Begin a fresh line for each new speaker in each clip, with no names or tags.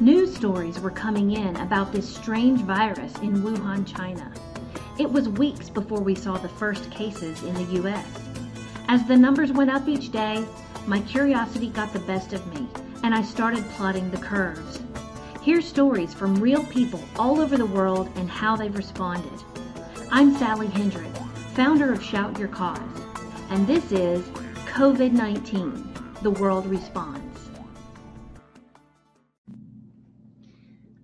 News stories were coming in about this strange virus in Wuhan, China. It was weeks before we saw the first cases in the US. As the numbers went up each day, my curiosity got the best of me, and I started plotting the curves. Hear stories from real people all over the world and how they've responded. I'm Sally Hendrick, founder of Shout Your Cause, and this is COVID 19 The World Responds.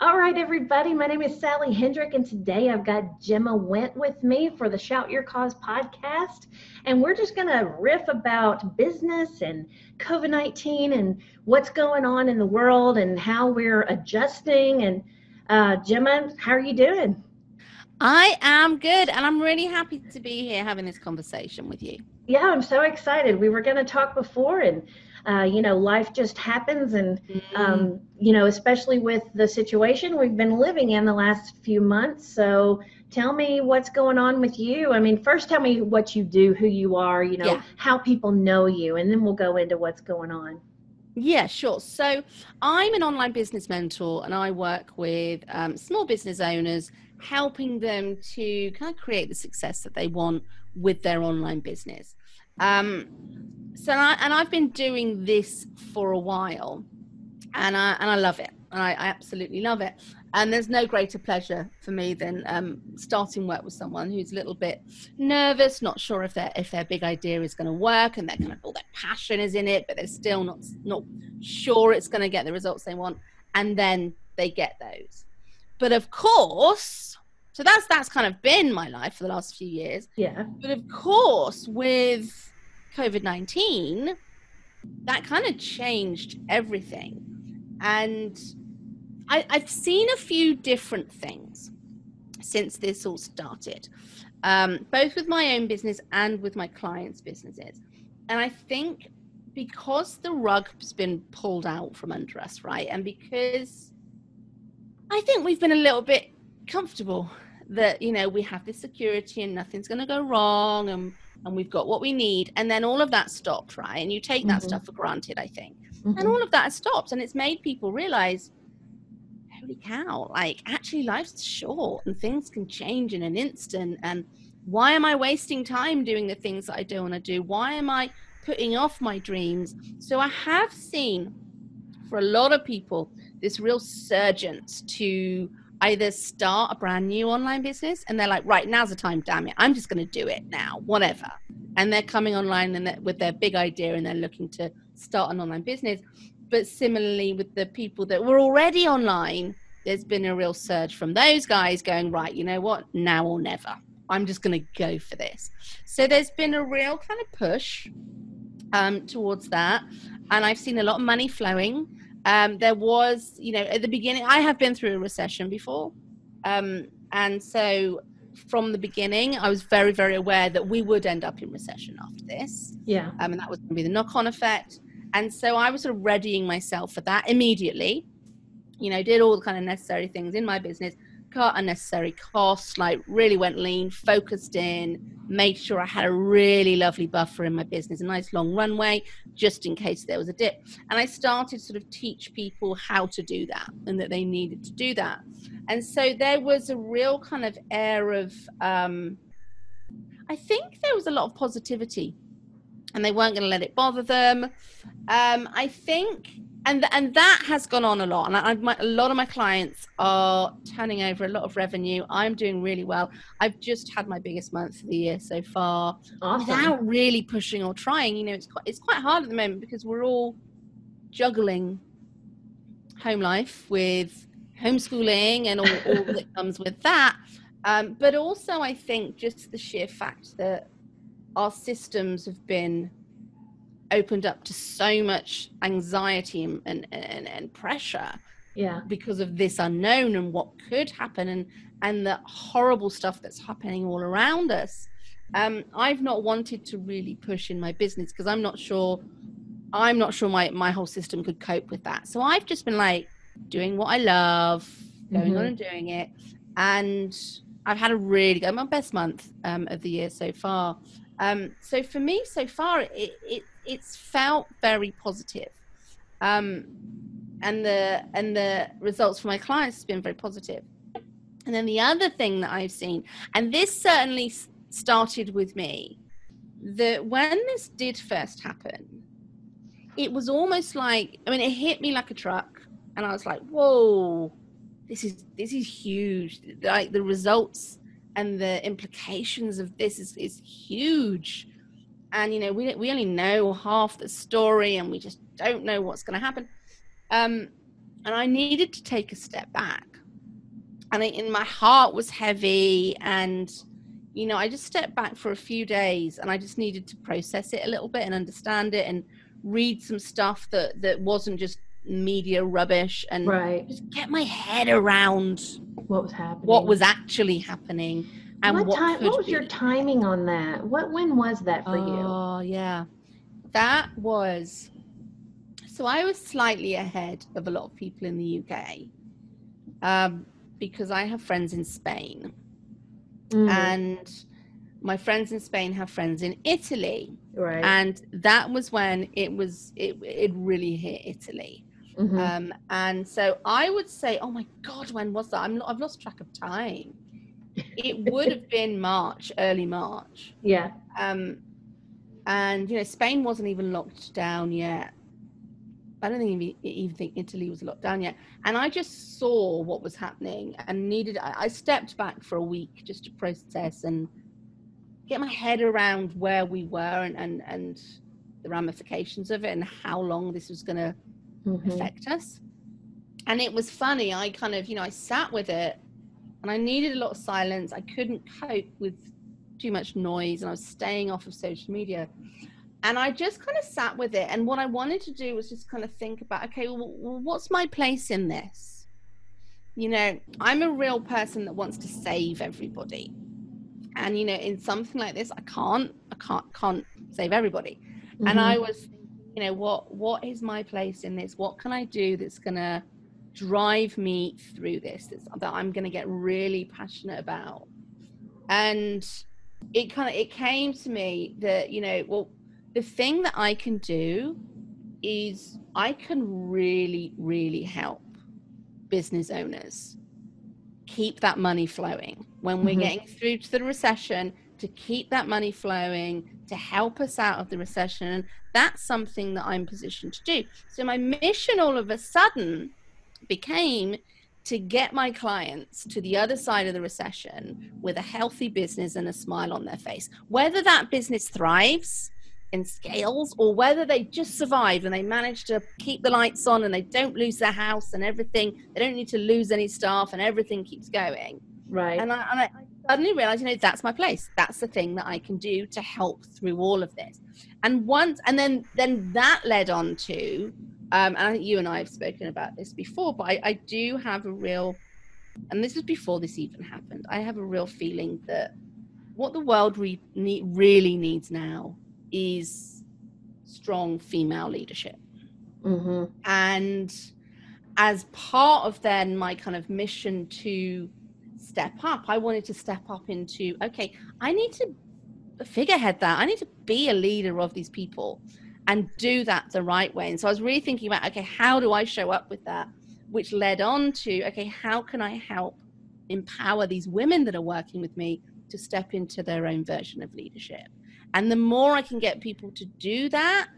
All right, everybody. My name is Sally Hendrick, and today I've got Gemma Went with me for the Shout Your Cause podcast. And we're just going to riff about business and COVID 19 and what's going on in the world and how we're adjusting. And uh, Gemma, how are you doing?
I am good, and I'm really happy to be here having this conversation with you.
Yeah, I'm so excited. We were going to talk before, and uh, you know, life just happens, and mm-hmm. um, you know, especially with the situation we've been living in the last few months. So, tell me what's going on with you. I mean, first tell me what you do, who you are, you know, yeah. how people know you, and then we'll go into what's going on.
Yeah, sure. So I'm an online business mentor and I work with um, small business owners, helping them to kind of create the success that they want with their online business. Um, so I, and I've been doing this for a while, and I and I love it. I, I absolutely love it. And there's no greater pleasure for me than um, starting work with someone who's a little bit nervous, not sure if their if their big idea is going to work, and they're kind of all their passion is in it, but they're still not not sure it's going to get the results they want, and then they get those. But of course, so that's that's kind of been my life for the last few years.
Yeah.
But of course, with COVID nineteen, that kind of changed everything, and I, I've seen a few different things since this all started, um, both with my own business and with my clients' businesses. And I think because the rug's been pulled out from under us, right? And because I think we've been a little bit comfortable that, you know, we have this security and nothing's going to go wrong and, and we've got what we need. And then all of that stopped, right? And you take mm-hmm. that stuff for granted, I think. Mm-hmm. And all of that stopped. And it's made people realize holy cow, like actually life's short and things can change in an instant. And why am I wasting time doing the things that I don't want to do? Why am I putting off my dreams? So I have seen for a lot of people this real surgence to either start a brand new online business and they're like, right, now's the time, damn it, I'm just going to do it now, whatever. And they're coming online and with their big idea and they're looking to start an online business. But similarly with the people that were already online there's been a real surge from those guys going right you know what? Now or never. I'm just going to go for this. So there's been a real kind of push um, towards that. And i've seen a lot of money flowing um, there was you know at the beginning i have been through a recession before. Um, and so from the beginning i was very very aware that we would end up in recession after this.
Yeah.
Um, and that was going to be the knock-on effect. And so I was sort of readying myself for that immediately. You know, did all the kind of necessary things in my business, cut unnecessary costs, like really went lean, focused in, made sure I had a really lovely buffer in my business, a nice long runway, just in case there was a dip. And I started sort of teach people how to do that and that they needed to do that. And so there was a real kind of air of, um, I think there was a lot of positivity and they weren't going to let it bother them. Um, I think, and and that has gone on a lot. And I, my, a lot of my clients are turning over a lot of revenue. I'm doing really well. I've just had my biggest month of the year so far, awesome. without really pushing or trying. You know, it's quite it's quite hard at the moment because we're all juggling home life with homeschooling and all, all that comes with that. Um, but also, I think just the sheer fact that our systems have been opened up to so much anxiety and, and, and, and pressure
yeah.
because of this unknown and what could happen and and the horrible stuff that's happening all around us. Um, i've not wanted to really push in my business because i'm not sure i'm not sure my my whole system could cope with that. So i've just been like doing what i love going mm-hmm. on and doing it. And i've had a really good my best month um, of the year so far. Um, so for me, so far, it, it it's felt very positive. Um, and the and the results for my clients has been very positive. And then the other thing that I've seen, and this certainly started with me, that when this did first happen, it was almost like I mean, it hit me like a truck, and I was like, "Whoa, this is this is huge!" Like the results and the implications of this is is huge, and you know, we we only know half the story, and we just don't know what's going to happen. Um, and I needed to take a step back, and I, in my heart was heavy, and you know, I just stepped back for a few days, and I just needed to process it a little bit and understand it and read some stuff that that wasn't just media rubbish and
right.
just get my head around
what was happening
what was actually happening and
what,
what,
time, what was
be.
your timing on that? What when was that for you?
Oh yeah. That was so i was slightly ahead of a lot of people in the uk um, because i have friends in spain.
Mm,
and my friends in spain have friends in italy.
Right.
And that was when it was it, it really hit italy.
Mhm.
um and so i would say oh my god when was that? I'm not i've lost track of time it would have been march early march
yeah
um and you know spain wasn't even locked down yet i don't think even, even think italy was locked down yet and i just saw what was happening and needed I, I stepped back for a week just to process and get my head around where we were and and, and the ramifications of it and how long this was going to
Mhm.
affect us. And it was funny. I kind of, you know, I sat with it and I needed a lot of silence. I couldn't cope with too much noise and I was staying off of social media. And I just kind of sat with it. And what I wanted to do was just kind of think about okay, well, what's my place in this? You know, I'm a real person that wants to save everybody. And, you know, in something like this, I can't, I can't, can't save everybody and
Mhm.
i was you know what what is my place in this what can i do that's going to drive me through this that's, that i'm going to get really passionate about. And it kind of it came to me that you know well the thing that i can do is i can really really help business owners keep that money flowing. When we're
Mhm.
getting through to the recession to keep that money flowing to help us out of the recession and that's something that i'm positioned to do. So my mission all of a sudden became to get my clients to the other side of the recession with a healthy business and a smile on their face whether that business thrives and scales or whether they just survive and they manage to keep the lights on and they don't lose their house and everything they don't need to lose any staff and everything keeps going
right
and I, and I suddenly realized, you know, that's my place. That's the thing that I can do to help through all of this. And once, and then then that led on to, um, and I think you and I have spoken about this before, but I, I do have a real, and this was before this even happened. I have a real feeling that what the world re- need, really needs now is strong female leadership.
Hmm
and as part of then my kind of mission to step up i wanted to step up into okay i need to figurehead that. I need to be a leader of these people and do that the right way and so i was really thinking about okay how do i show up with that which led on to okay how can i help empower these women that are working with me to step into their own version of leadership and the more i can get people to do that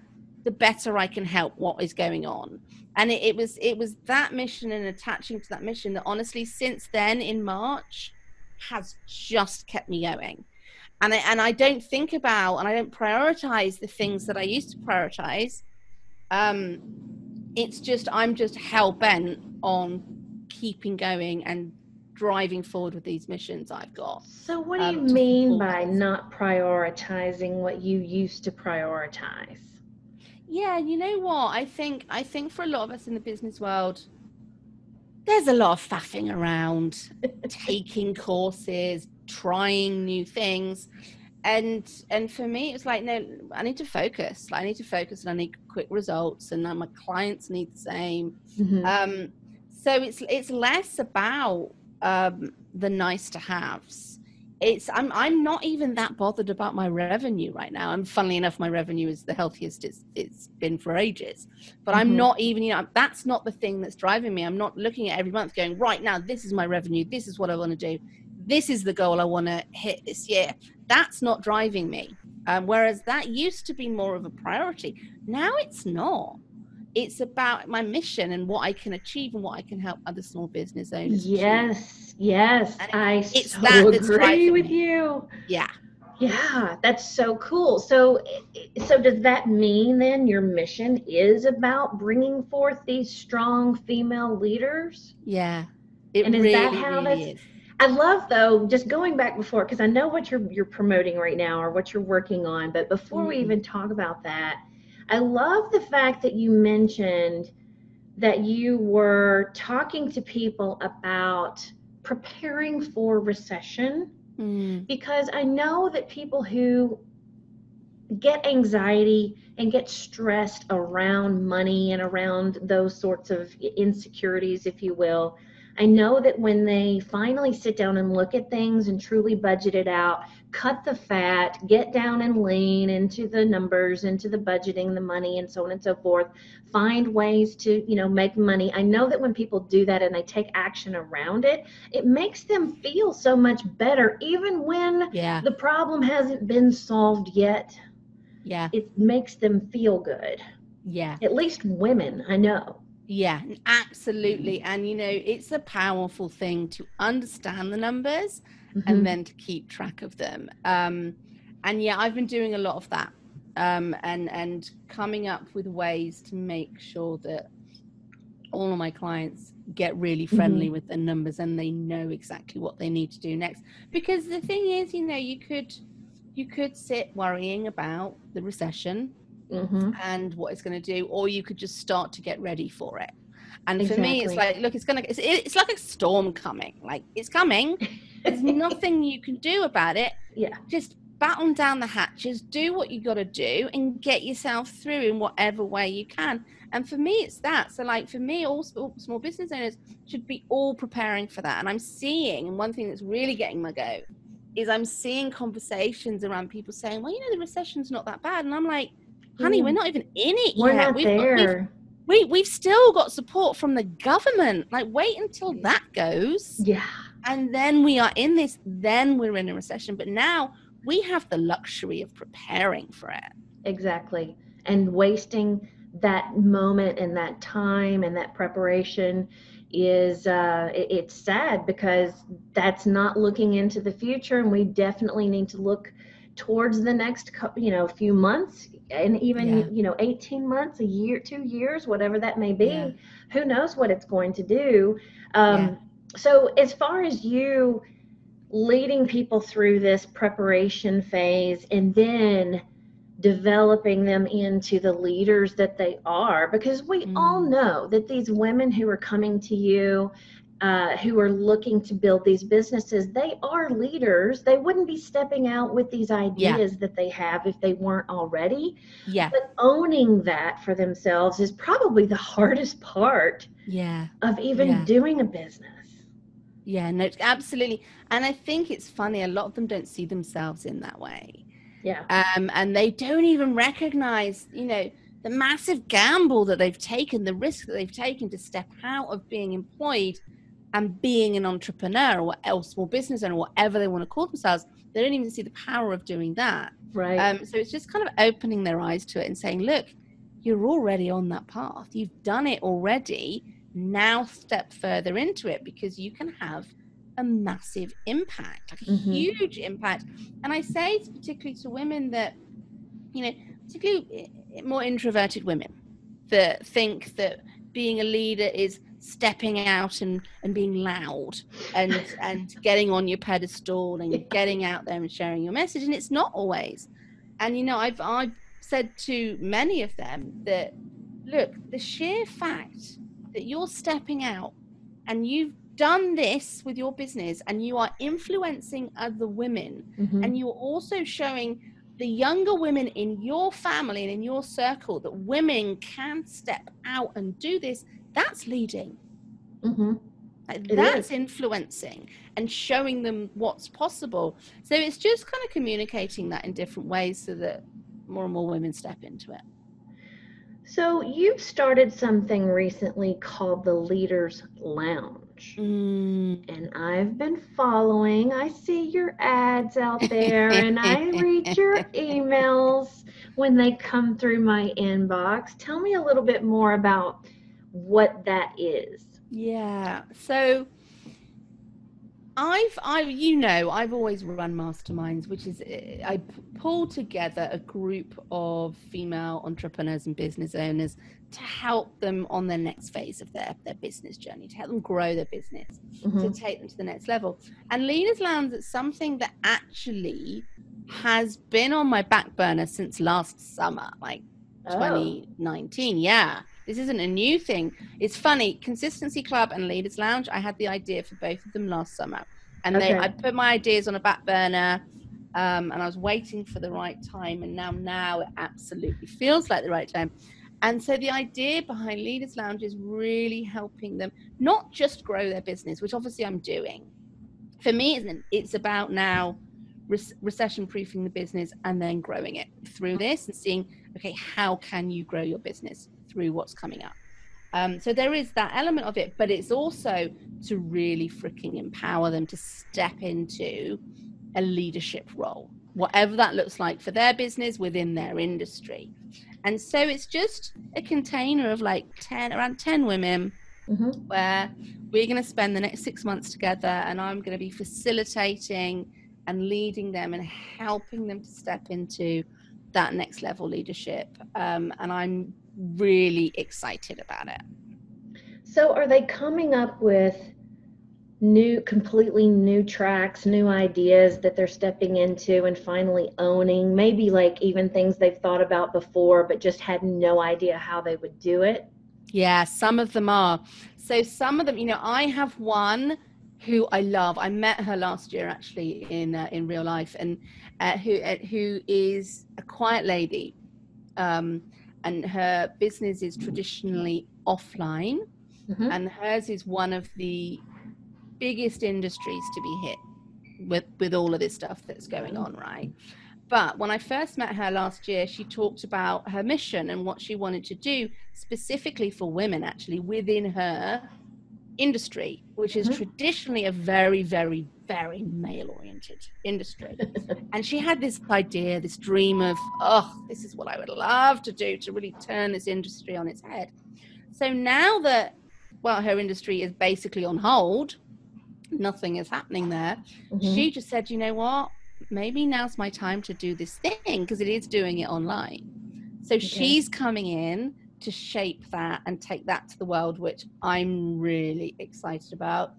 the better I can help what is going on. And it, it was it was that mission and attaching to that mission that honestly since then in March has just kept me going. And I, and I don't think about and I don't prioritize the things that I used to prioritize. Um, it's just I'm just hell bent on keeping going and driving forward with these missions I've got.
so what do you
Um,
mean by not prioritizing what you used to prioritize
Yeah, you know what? I think I think for a lot of us in the business world, there's a lot of faffing around, taking courses, trying new things. And and for me it's like no, I need to focus. Like, I need to focus and I need quick results and my clients need the same.
Mhm.
Um, so it's it's less about um, the nice to haves. it's I'm I'm not even that bothered about my revenue right now. And funnily enough, my revenue is the healthiest it's it's been for ages. But mm-hmm. I'm not even you know that's not the thing that's driving me. I'm not looking at every month going right now. This is my revenue. This is what I want to do. This is the goal I want to hit this year. That's not driving me. Um, whereas that used to be more of a priority. Now it's not it's about my mission and what I can achieve and what I can help other small business owners.
Yes, achieve. yes, and I it's so that agree with you.
Yeah,
yeah, that's so cool. So, so does that mean then your mission is about bringing forth these strong female leaders?
Yeah,
it and is really, that how really that's? Is. I love though, just going back before, because I know what you're you're promoting right now or what you're working on. But before mm-hmm. we even talk about that, I love the fact that you mentioned that you were talking to people about preparing for recession mm. because I know that people who get anxiety and get stressed around money and around those sorts of insecurities, if you will, I know that when they finally sit down and look at things and truly budget it out, cut the fat, get down and lean into the numbers, into the budgeting, the money, and so on and so forth, find ways to, you know, make money. I know that when people do that and they take action around it, it makes them feel so much better, even when
yeah.
the problem hasn't been solved yet.
Yeah.
It makes them feel good.
Yeah.
At least women, I know.
Yeah, absolutely. And you know, it's a powerful thing to understand the numbers mm-hmm. and then to keep track of them. Um, and yeah, I've been doing a lot of that. Um, and and coming up with ways to make sure that all of my clients get really friendly mm-hmm. with the numbers and they know exactly what they need to do next. Because the thing is, you know, you could you could sit worrying about the recession mm-hmm. and what it's going to do, or you could just start to get ready for it. And exactly. for me, it's like, look, it's gonna, it's, it's like a storm coming. Like it's coming. There's nothing you can do about it.
Yeah.
Just batten down the hatches, do what you got to do, and get yourself through in whatever way you can. And for me, it's that. So, like for me, all small business owners should be all preparing for that. And I'm seeing, and one thing that's really getting my go is I'm seeing conversations around people saying, "Well, you know, the recession's not that bad," and I'm like, honey, we're mm. not even in it
we're
yet.
Not we've there.
We've, we, we've still got support from the government. Like, wait until that goes.
Yeah.
And then we are in this, then we're in a recession. But now we have the luxury of preparing for it.
Exactly. And wasting that moment and that time and that preparation is uh, it, it's sad because that's not looking into the future and we definitely need to look towards the next you know few months and even yeah. you know 18 months a year two years whatever that may be yeah. who knows what it's going to do um, yeah. so as far as you leading people through this preparation phase and then developing them into the leaders that they are because we mm. all know that these women who are coming to you uh, who are looking to build these businesses, they are leaders. They wouldn't be stepping out with these ideas yeah. that they have if they weren't already.
Yeah.
But owning that for themselves is probably the hardest part.
Yeah.
Of even yeah. doing a business.
Yeah, no, absolutely. And I think it's funny, a lot of them don't see themselves in that way.
Yeah.
Um, and they don't even recognize, you know, the massive gamble that they've taken, the risk that they've taken to step out of being employed and being an entrepreneur or, or small business owner, whatever they want to call themselves, they don't even see the power of doing that.
Right.
Um, so it's just kind of opening their eyes to it and saying, look, you're already on that path. You've done it already. Now step further into it because you can have a massive impact, like a mm-hmm. huge impact. And I say particularly to women that, you know, particularly eh, more introverted women that think that being a leader is stepping out and, and being loud and and getting on your pedestal and getting out there and sharing your message. And it's not always. And you know i've i've said to many of them that look the sheer fact that you're stepping out and you've done this with your business and you are influencing other women mm-hmm. and you're also showing the younger women in your family and in your circle that women can step out and do this that's leading.
Mm-hmm.
Like, that's
is.
influencing and showing them what's possible. So it's just kind of communicating that in different ways so that more and more women step into it.
So you've started something recently called the Leaders Lounge.
Mm.
And I've been following. I see your ads out there and I read your emails when they come through my inbox. Tell me a little bit more about what that is.
Yeah. So I've I you know I've always run masterminds, which is I pull together a group of female entrepreneurs and business owners to help them on their next phase of their their business journey, to help them grow their business, to
Mhm.
take them to the next level. And Leaders Lounge is something that actually has been on my back burner since last summer, like
Oh,
2019. Yeah, this isn't a new thing. It's funny. Consistency Club and Leaders Lounge. I had the idea for both of them last summer, and they I put my ideas on a back burner, um, and I was waiting for the right time. And now, now it absolutely feels like the right time. And so the idea behind Leaders Lounge is really helping them not just grow their business, which obviously I'm doing. For me, it's, it's about now re- recession proofing the business and then growing it through this and seeing okay how can you grow your business through what's coming up um, so there is that element of it but it's also to really freaking empower them to step into a leadership role whatever that looks like for their business within their industry and so it's just a container of like 10 around 10 women
mhm.
where we're going to spend the next six months together and I'm going to be facilitating and leading them and helping them to step into that next level leadership. Um, and I'm really excited about it.
So are they coming up with new, completely new tracks, new ideas that they're stepping into and finally owning? Maybe like even things they've thought about before, but just had no idea how they would do it.
Yeah, some of them are. So some of them, you know, I have one who I love. I met her last year actually in uh, in real life, and uh, who uh, who is a quiet lady, um, and her business is traditionally offline,
Mhm.
and hers is one of the biggest industries to be hit with with all of this stuff that's going on, right? But when I first met her last year, she talked about her mission and what she wanted to do specifically for women, actually, within her industry, which is
Mhm.
traditionally a very, very, very male oriented industry. and she had this idea, this dream of, oh, this is what I would love to do to really turn this industry on its head. So now that, well, her industry is basically on hold, nothing is happening there
Mhm.
she just said, you know what? Maybe now's my time to do this thing because it is doing it online. So she's coming in to shape that and take that to the world, which I'm really excited about.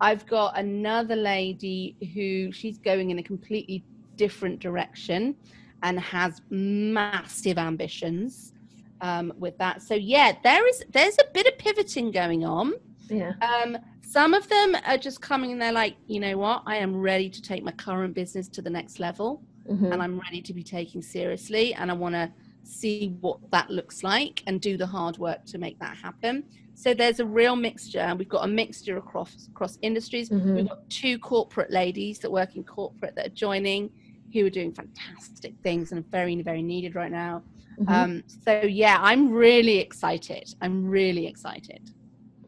I've got another lady who she's going in a completely different direction and has massive ambitions um, with that. So yeah, there is there's a bit of pivoting going on.
yeah.
Um, some of them are just coming and they're like, you know what, I am ready to take my current business to the next level
Mhm.
and I'm ready to be taken seriously and I want to see what that looks like and do the hard work to make that happen. So there's a real mixture and we've got a mixture across across industries.
Mhm.
We've got two corporate ladies that work in corporate that are joining who are doing fantastic things and are very very needed right now.
Mhm.
Um, so yeah, I'm really excited. I'm really excited.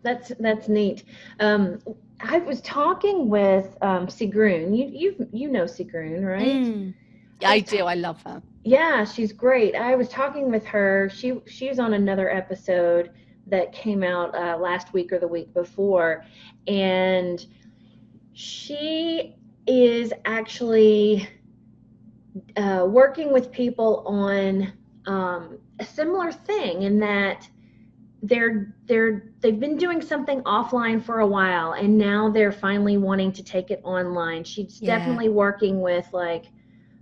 That's that's neat. Um, I was talking with um, Sigrun. You you you know Sigrun, right?
Mm. Yeah, I do. I love her.
Yeah, she's great. I was talking with her. She she's on another episode that came out uh, last week or the week before, and she is actually uh, working with people on um, a similar thing in that they're they're they've been doing something offline for a while and now they're finally wanting to take it online she's
Yeah.
definitely working with like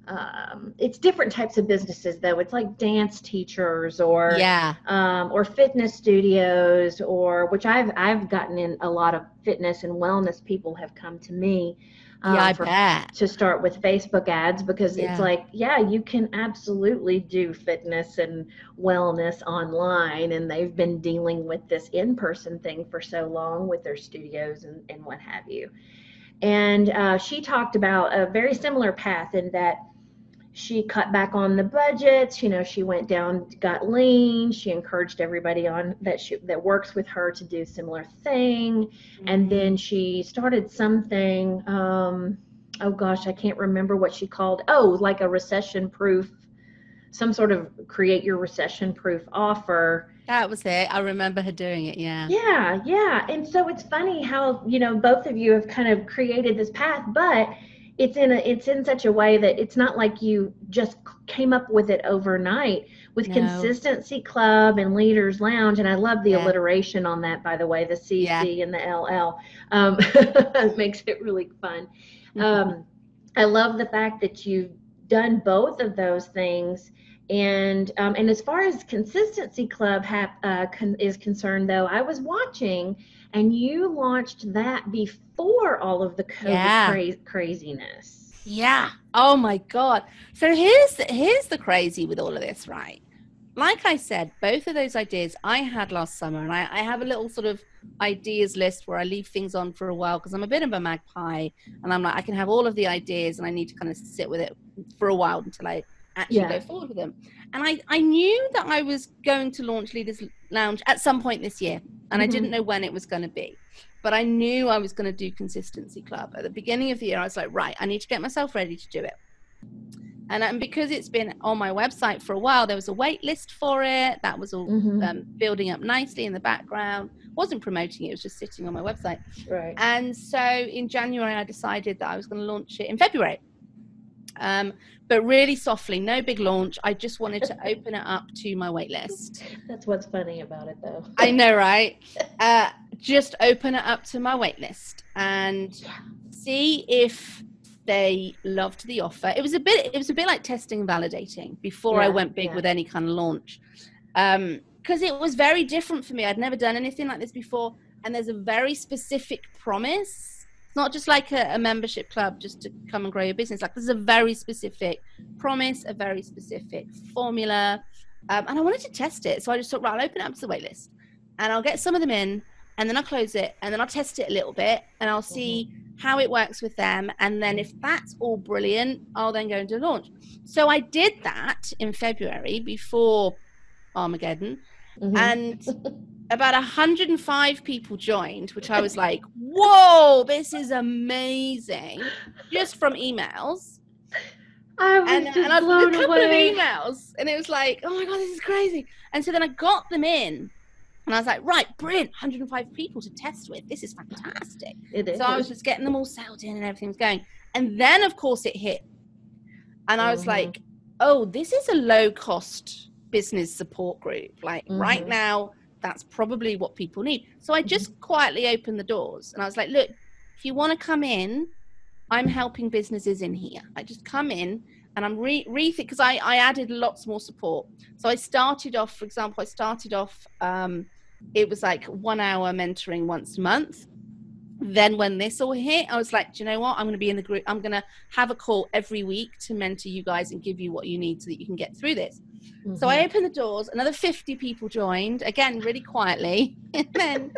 um, it's different types of businesses though. It's like dance teachers or
yeah,
um, or fitness studios or which I've I've gotten in a lot of fitness and wellness people have come to me.
Um, yeah, I
for,
bet.
To start with Facebook ads because
Yeah.
it's like, yeah, you can absolutely do fitness and wellness online. And they've been dealing with this in person thing for so long with their studios and, and what have you. And uh, she talked about a very similar path in that she cut back on the budgets you know she went down got lean she encouraged everybody on that she that works with her to do similar thing and then she started something um oh gosh i can't remember what she called oh like a recession proof some sort of create your recession proof offer
that was it. I remember her doing it. Yeah.
yeah yeah and so it's funny how you know both of you have kind of created this path but it's in a it's in such a way that it's not like you just came up with it overnight with
No.
consistency club and leaders lounge and i love the
Yeah.
alliteration on that by the way the cc
Yeah.
and the ll um, makes it really fun
Mm-hmm.
um, i love the fact that you've done both of those things and um, and as far as consistency club uh, con- is concerned though i was watching and you launched that before all of the COVID
Yeah.
cra- craziness.
Yeah. Oh my god. So here's here's the crazy with all of this, right? Like I said, both of those ideas I had last summer, and I, I have a little sort of ideas list where I leave things on for a while because I'm a bit of a magpie, and I'm like I can have all of the ideas, and I need to kind of sit with it for a while until I actually
Yeah.
go forward with them. And I I knew that I was going to launch Leaders Lounge at some point this year, and I
Mhm.
didn't know when it was going to be but I knew I was going to do Consistency Club. At the beginning of the year, I was like, right, I need to get myself ready to do it. And, and because it's been on my website for a while, there was a wait list for it. That was all
Mhm.
um, building up nicely in the background. Wasn't promoting it, it was just sitting on my website.
Right.
And so in January, I decided that I was going to launch it in February. Um, but really softly, no big launch. I just wanted to open it up to my wait list.
That's what's funny about it, though.
I know, right? Uh, just open it up to my wait list and see if they loved the offer. It was a bit. It was a bit like testing and validating before I went big
yeah.
with any kind of launch, because it was very different for me. I'd never done anything like this before, and there's a very specific promise. Not just like a, a membership club just to come and grow your business. Like this is a very specific promise, a very specific formula, um, and I wanted to test it. So I just thought, right, I'll open it up to the wait list, and I'll get some of them in, and then I'll close it, and then I'll test it a little bit, and I'll see how it works with them, and then if that's all brilliant, I'll then go into launch. So I did that in February before Armageddon,
Mhm.
and about 105 people joined, which I was like, whoa, this is amazing, just from emails.
I was
And,
just
and I
blown
a couple
away.
of emails, and it was like, oh my God, this is crazy. And so then I got them in, and I was like, right, brilliant, 105 people to test with. This is fantastic.
It is.
So I was just getting them all settled in and everything was going. And then, of course, it hit. And I was
Mhm.
like, oh, this is a low cost business support group. Like right
Mhm.
now, that's probably what people need. So I just quietly opened the doors and I was like, look, if you want to come in, I'm helping businesses in here. I just come in and I'm re rethink because I, I added lots more support. So I started off, for example, I started off, um, it was like one hour mentoring once a month then when this all hit i was like do you know what i'm going to be in the group i'm going to have a call every week to mentor you guys and give you what you need so that you can get through this so i
Mhm.
opened the doors another 50 people joined again really quietly and then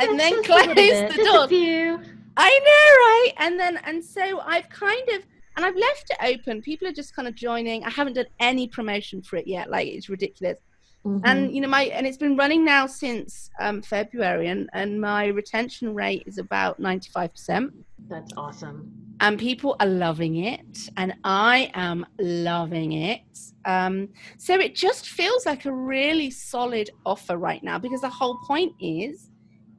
and then
just a little
closed the doors. I know, right? And then, and so I've kind of, and I've left it open. People are just kind of joining. I haven't done any promotion for it yet. Like it's ridiculous.
Mhm.
And you know, my and it's been running now since um, February, and and my retention rate is about ninety five percent.
That's awesome.
And people are loving it, and I am loving it. Um, so it just feels like a really solid offer right now because the whole point is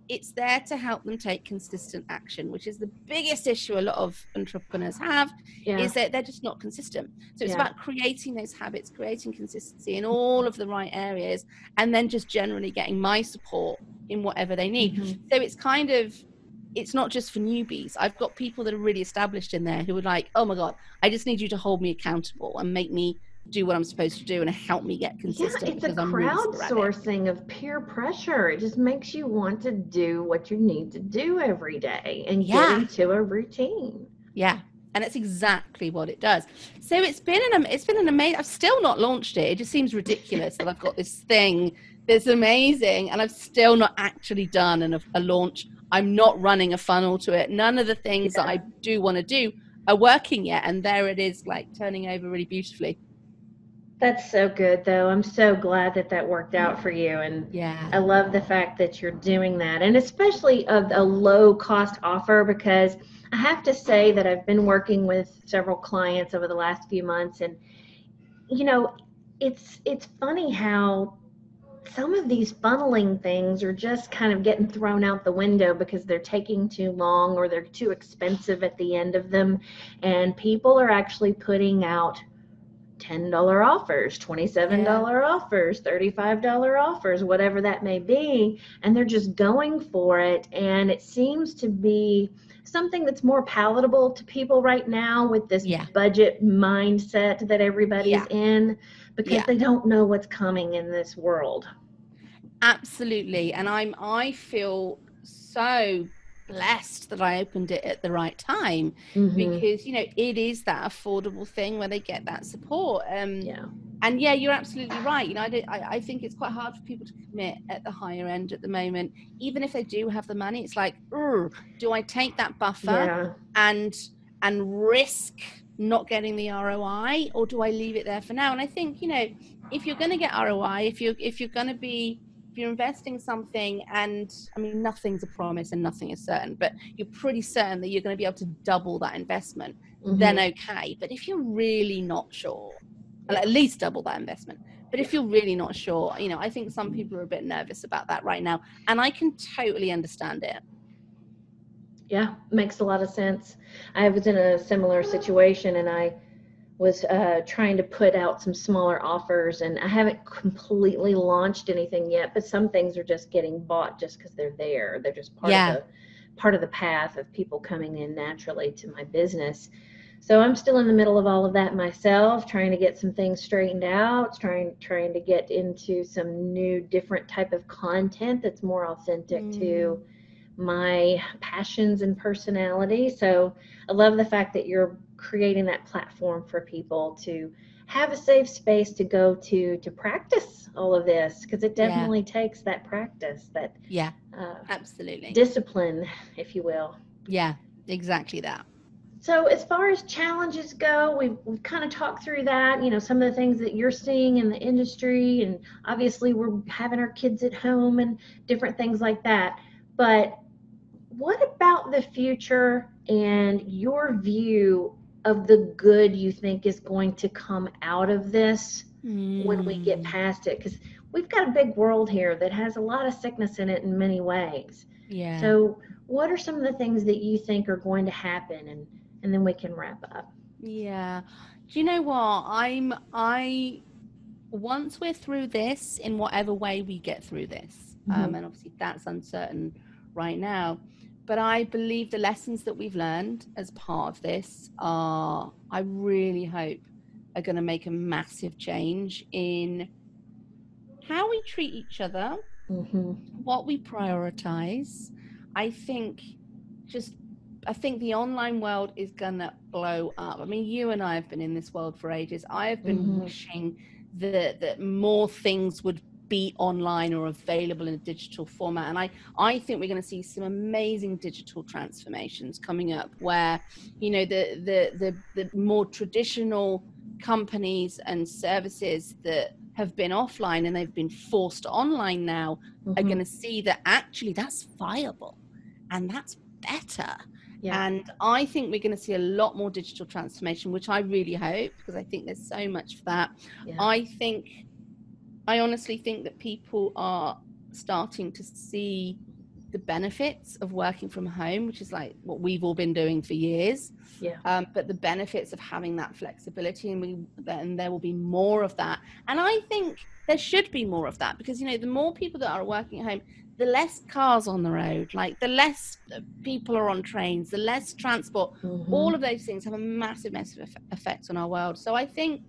it's there to help them take consistent action, which is the biggest issue a lot of entrepreneurs have
Yeah.
is that they're just not consistent. So it's
Yeah.
about creating those habits, creating consistency in all of the right areas, and then just generally getting my support in whatever they need.
Mhm.
So it's kind of it's not just for newbies. I've got people that are really established in there who are like, oh my God, I just need you to hold me accountable and make me do what I'm supposed to do and help me get consistent.
Yeah, it's a crowdsourcing really of peer pressure. It just makes you want to do what you need to do every day and yeah. get into a routine.
Yeah. And it's exactly what it does. So it's been an it's been an amazing. I've still not launched it. It just seems ridiculous that I've got this thing that's amazing, and I've still not actually done an, a launch. I'm not running a funnel to it. None of the things yeah. that I do want to do are working yet, and there it is, like turning over really beautifully.
That's so good, though. I'm so glad that that worked out for you. And
yeah,
I love the fact that you're doing that, and especially a, a low cost offer because I have to say that I've been working with several clients over the last few months, and you know, it's it's funny how some of these funneling things are just kind of getting thrown out the window because they're taking too long or they're too expensive at the end of them, and people are actually putting out $10 offers, $27 yeah. offers, $35 offers, whatever that may be. And they're just going for it. And it seems to be something that's more palatable to people right now with this yeah. budget mindset that everybody's yeah. in because they don't know what's coming in this world.
Absolutely. And I'm I feel so blessed that I opened it at the right time mm-hmm. because you know it is that affordable thing where they get that support. Um,
yeah.
And yeah, you're absolutely right. You know, I, I, I think it's quite hard for people to commit at the higher end at the moment, even if they do have the money. It's like, do I take that buffer yeah. and and risk not getting the ROI, or do I leave it there for now? And I think you know, if you're going to get ROI, if you if you're going to be you're investing something and I mean nothing's a promise and nothing is certain, but you're pretty certain that you're going to be able to double that investment, mm-hmm. then okay. But if you're really not sure, well, at least double that investment. But if you're really not sure, you know, I think some people are a bit nervous about that right now, and I can totally understand it.
Yeah, makes a lot of sense. I was in a similar situation and I was uh, trying to put out some smaller offers and i haven't completely launched anything yet but some things are just getting bought just because they're there they're just part yeah. of the part of the path of people coming in naturally to my business so i'm still in the middle of all of that myself trying to get some things straightened out trying trying to get into some new different type of content that's more authentic mm. to my passions and personality so i love the fact that you're creating that platform for people to have a safe space to go to to practice all of this because it definitely yeah. takes that practice that
yeah. uh, absolutely.
discipline if you will.
Yeah exactly that.
So as far as challenges go we've, we've kind of talked through that you know some of the things that you're seeing in the industry and obviously we're having our kids at home and different things like that. But what about the future and your view of the good you think is going to come out of this mm. when we get hmm. past it because we've got a big world here that has a lot of sickness in it in many ways
yeah
so what are some of the things that you think are going to happen and and then we can wrap up
yeah do you know what i'm i once we're through this in whatever way we get through this um, mm-hmm. um, and obviously that's uncertain right now but I believe the lessons that we've learned as part of this are, I really hope, are going to make a massive change in how we treat each other, mm-hmm. what we prioritize. I think just I think the online world is gonna blow up. I mean, you and I have been in this world for ages. I have been mm-hmm. wishing that that more things would be online or available in a digital format. And I, I think we're going to see some amazing digital transformations coming up where, you know, the, the, the, the more traditional companies and services that have been offline and they've been forced online now mm-hmm. are going to see that actually that's viable and that's better. Yeah. And I think we're going to see a lot more digital transformation, which I really hope because I think there's so much for that. Yeah. I think I honestly think that people are starting to see the benefits of working from home, which is like what we've all been doing for years.
Yeah.
Um, but the benefits of having that flexibility, and we then there will be more of that. And I think there should be more of that because you know the more people that are working at home, the less cars on the road, like the less people are on trains, the less transport.
Mhm.
All of those things have a massive, massive effect on our world. So I think,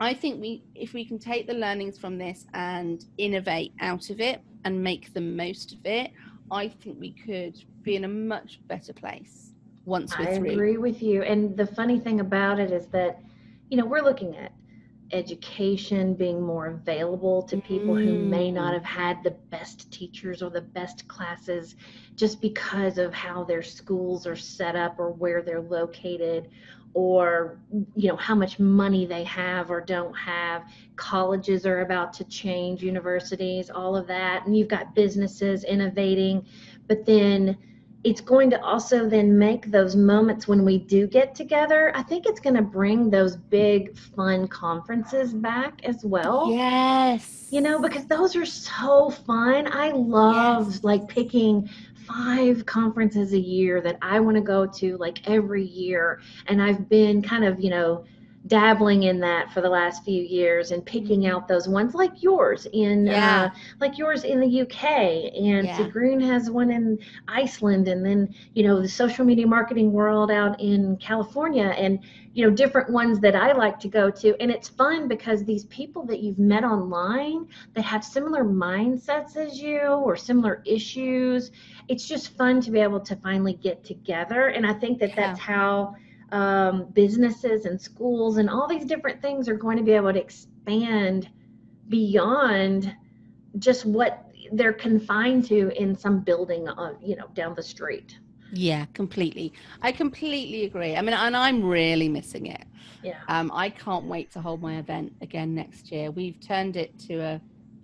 I think we, if we can take the learnings from this and innovate out of it and make the most of it, I think we could be in a much better place once we're
I
through.
agree with you. And the funny thing about it is that, you know, we're looking at education being more available to people who may not
Mm.
have had the best teachers or the best classes just because of how their schools are set up or where they're located or you know how much money they have or don't have colleges are about to change universities all of that and you've got businesses innovating but then it's going to also then make those moments when we do get together. I think it's going to bring those big fun conferences back as well.
Yes.
You know, because those are so fun. I love
Yes.
like picking five conferences a year that I want to go to like every year. And I've been kind of, you know, dabbling in that for the last few years and picking out those ones like yours in
Yeah.
uh, like yours in the UK and
Yeah.
Sigrun has one in Iceland and then you know the social media marketing world out in California and you know different ones that I like to go to and it's fun because these people that you've met online that have similar mindsets as you or similar issues it's just fun to be able to finally get together and I think that
Yeah.
that's how um, businesses and schools and all these different things are going to be able to expand beyond just what they're confined to in some building, uh, you know, down the street.
Yeah, completely. I completely agree. I mean, and I'm really missing it.
Yeah.
Um, I can't wait to hold my event again next year. We've turned it to a,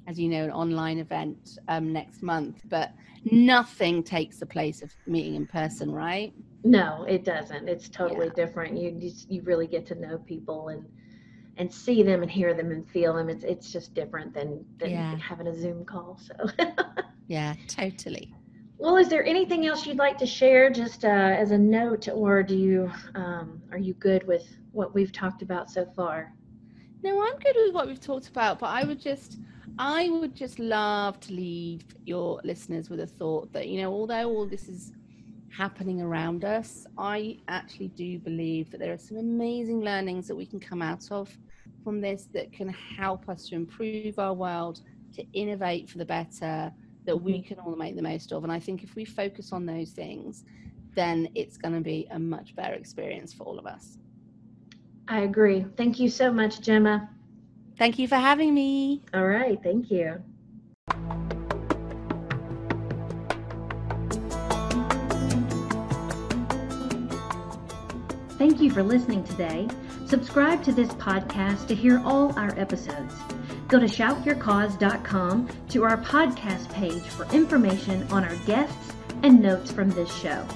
as you know, an online event um, next month, but nothing takes the place of meeting in person, right?
No, it doesn't. It's totally
Yeah.
different. You, you you really get to know people and and see them and hear them and feel them. It's it's just different than than
Yeah.
having a Zoom call. So.
Yeah, totally.
Well, is there anything else you'd like to share, just uh, as a note, or do you um, are you good with what we've talked about so far?
No, I'm good with what we've talked about, but I would just, I would just love to leave your listeners with a thought that you know, although all this is happening around us, I actually do believe that there are some amazing learnings that we can come out of from this that can help us to improve our world, to innovate for the better, that we mm-hmm. can all make the most of. And I think if we focus on those things, then it's going to be a much better experience for all of us.
I agree. Thank you so much, Gemma.
Thank you for having me.
All right, thank you.
Thank you for listening today. Subscribe to this podcast to hear all our episodes. Go to shoutyourcause.com to our podcast page for information on our guests and notes from this show.